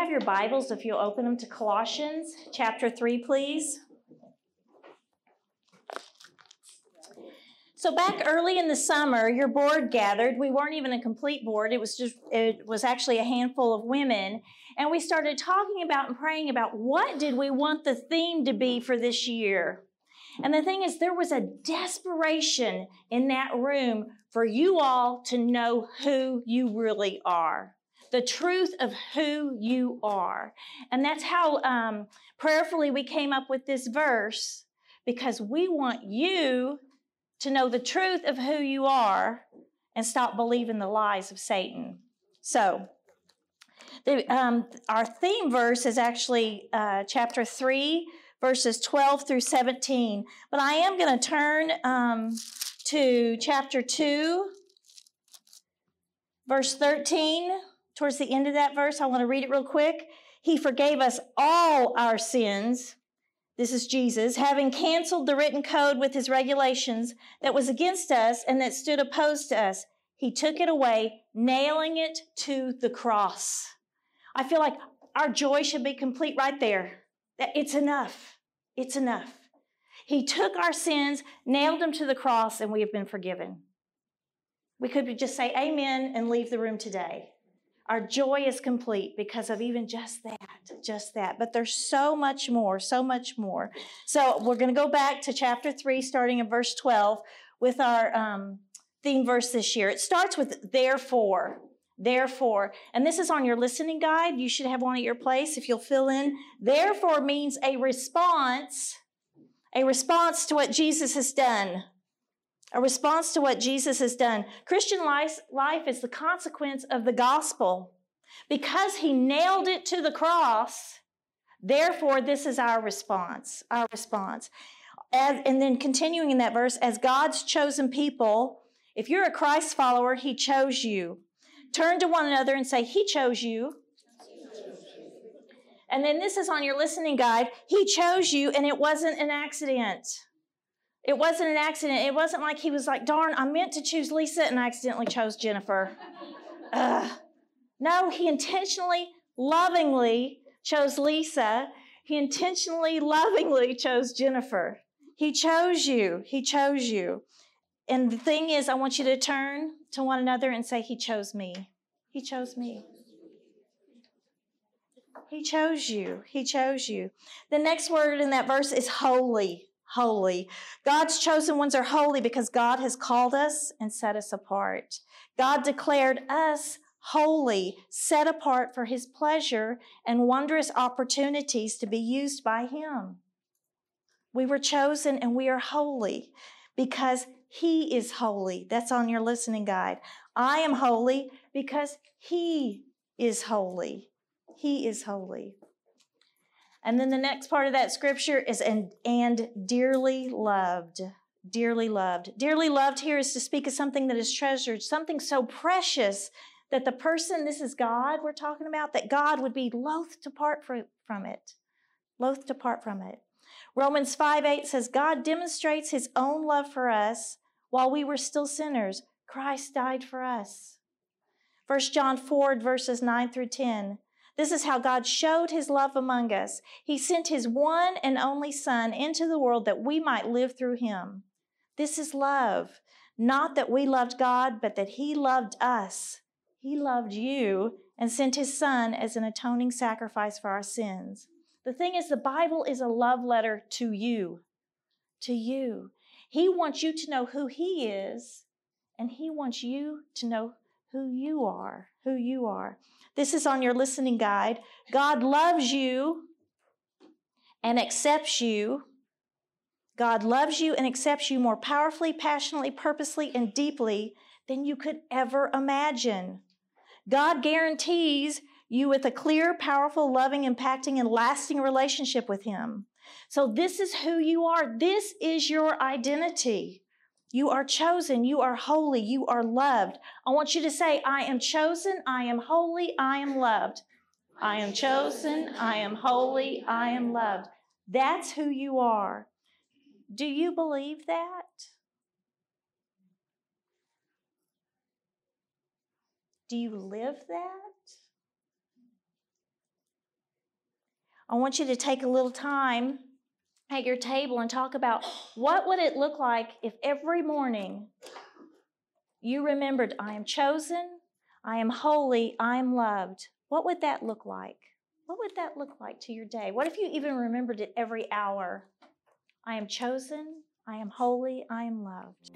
have your Bibles, if you'll open them to Colossians chapter 3, please. So back early in the summer, your board gathered. We weren't even a complete board. It was just it was actually a handful of women, and we started talking about and praying about what did we want the theme to be for this year. And the thing is there was a desperation in that room for you all to know who you really are. The truth of who you are. And that's how um, prayerfully we came up with this verse because we want you to know the truth of who you are and stop believing the lies of Satan. So, the, um, our theme verse is actually uh, chapter 3, verses 12 through 17. But I am going to turn um, to chapter 2, verse 13. Towards the end of that verse, I want to read it real quick. He forgave us all our sins this is Jesus, having canceled the written code with his regulations that was against us and that stood opposed to us. He took it away, nailing it to the cross. I feel like our joy should be complete right there. It's enough. It's enough. He took our sins, nailed them to the cross, and we have been forgiven. We could just say amen and leave the room today. Our joy is complete because of even just that, just that. But there's so much more, so much more. So we're going to go back to chapter 3, starting in verse 12, with our um, theme verse this year. It starts with therefore. Therefore, and this is on your listening guide. You should have one at your place if you'll fill in. Therefore means a response, a response to what Jesus has done a response to what Jesus has done. Christian life, life is the consequence of the gospel. Because he nailed it to the cross, therefore, this is our response. Our response. As, and then continuing in that verse, as God's chosen people, if you're a Christ follower, he chose you. Turn to one another and say, He chose you. And then this is on your listening guide. He chose you, and it wasn't an accident. It wasn't an accident. It wasn't like he was like, darn, I meant to choose Lisa and I accidentally chose Jennifer. Ugh. No, he intentionally, lovingly chose Lisa. He intentionally, lovingly chose Jennifer. He chose you. He chose you. And the thing is, I want you to turn to one another and say, He chose me. He chose me. He chose you. He chose you. The next word in that verse is holy holy. God's chosen ones are holy because God has called us and set us apart. God declared us holy, set apart for his pleasure and wondrous opportunities to be used by him. We were chosen and we are holy because he is holy. That's on your listening guide. I am holy because he is holy. He is holy. And then the next part of that scripture is and, and dearly loved. Dearly loved. Dearly loved here is to speak of something that is treasured, something so precious that the person, this is God we're talking about, that God would be loath to part from it. Loath to part from it. Romans 5 8 says, God demonstrates his own love for us while we were still sinners. Christ died for us. 1 John 4, verses 9 through 10. This is how God showed his love among us. He sent his one and only Son into the world that we might live through him. This is love. Not that we loved God, but that he loved us. He loved you and sent his Son as an atoning sacrifice for our sins. The thing is, the Bible is a love letter to you. To you. He wants you to know who he is, and he wants you to know who you are. Who you are. This is on your listening guide. God loves you and accepts you. God loves you and accepts you more powerfully, passionately, purposely, and deeply than you could ever imagine. God guarantees you with a clear, powerful, loving, impacting, and lasting relationship with Him. So, this is who you are. This is your identity. You are chosen. You are holy. You are loved. I want you to say, I am chosen. I am holy. I am loved. I am chosen. I am holy. I am loved. That's who you are. Do you believe that? Do you live that? I want you to take a little time at your table and talk about what would it look like if every morning you remembered I am chosen, I am holy, I am loved. What would that look like? What would that look like to your day? What if you even remembered it every hour? I am chosen, I am holy, I am loved.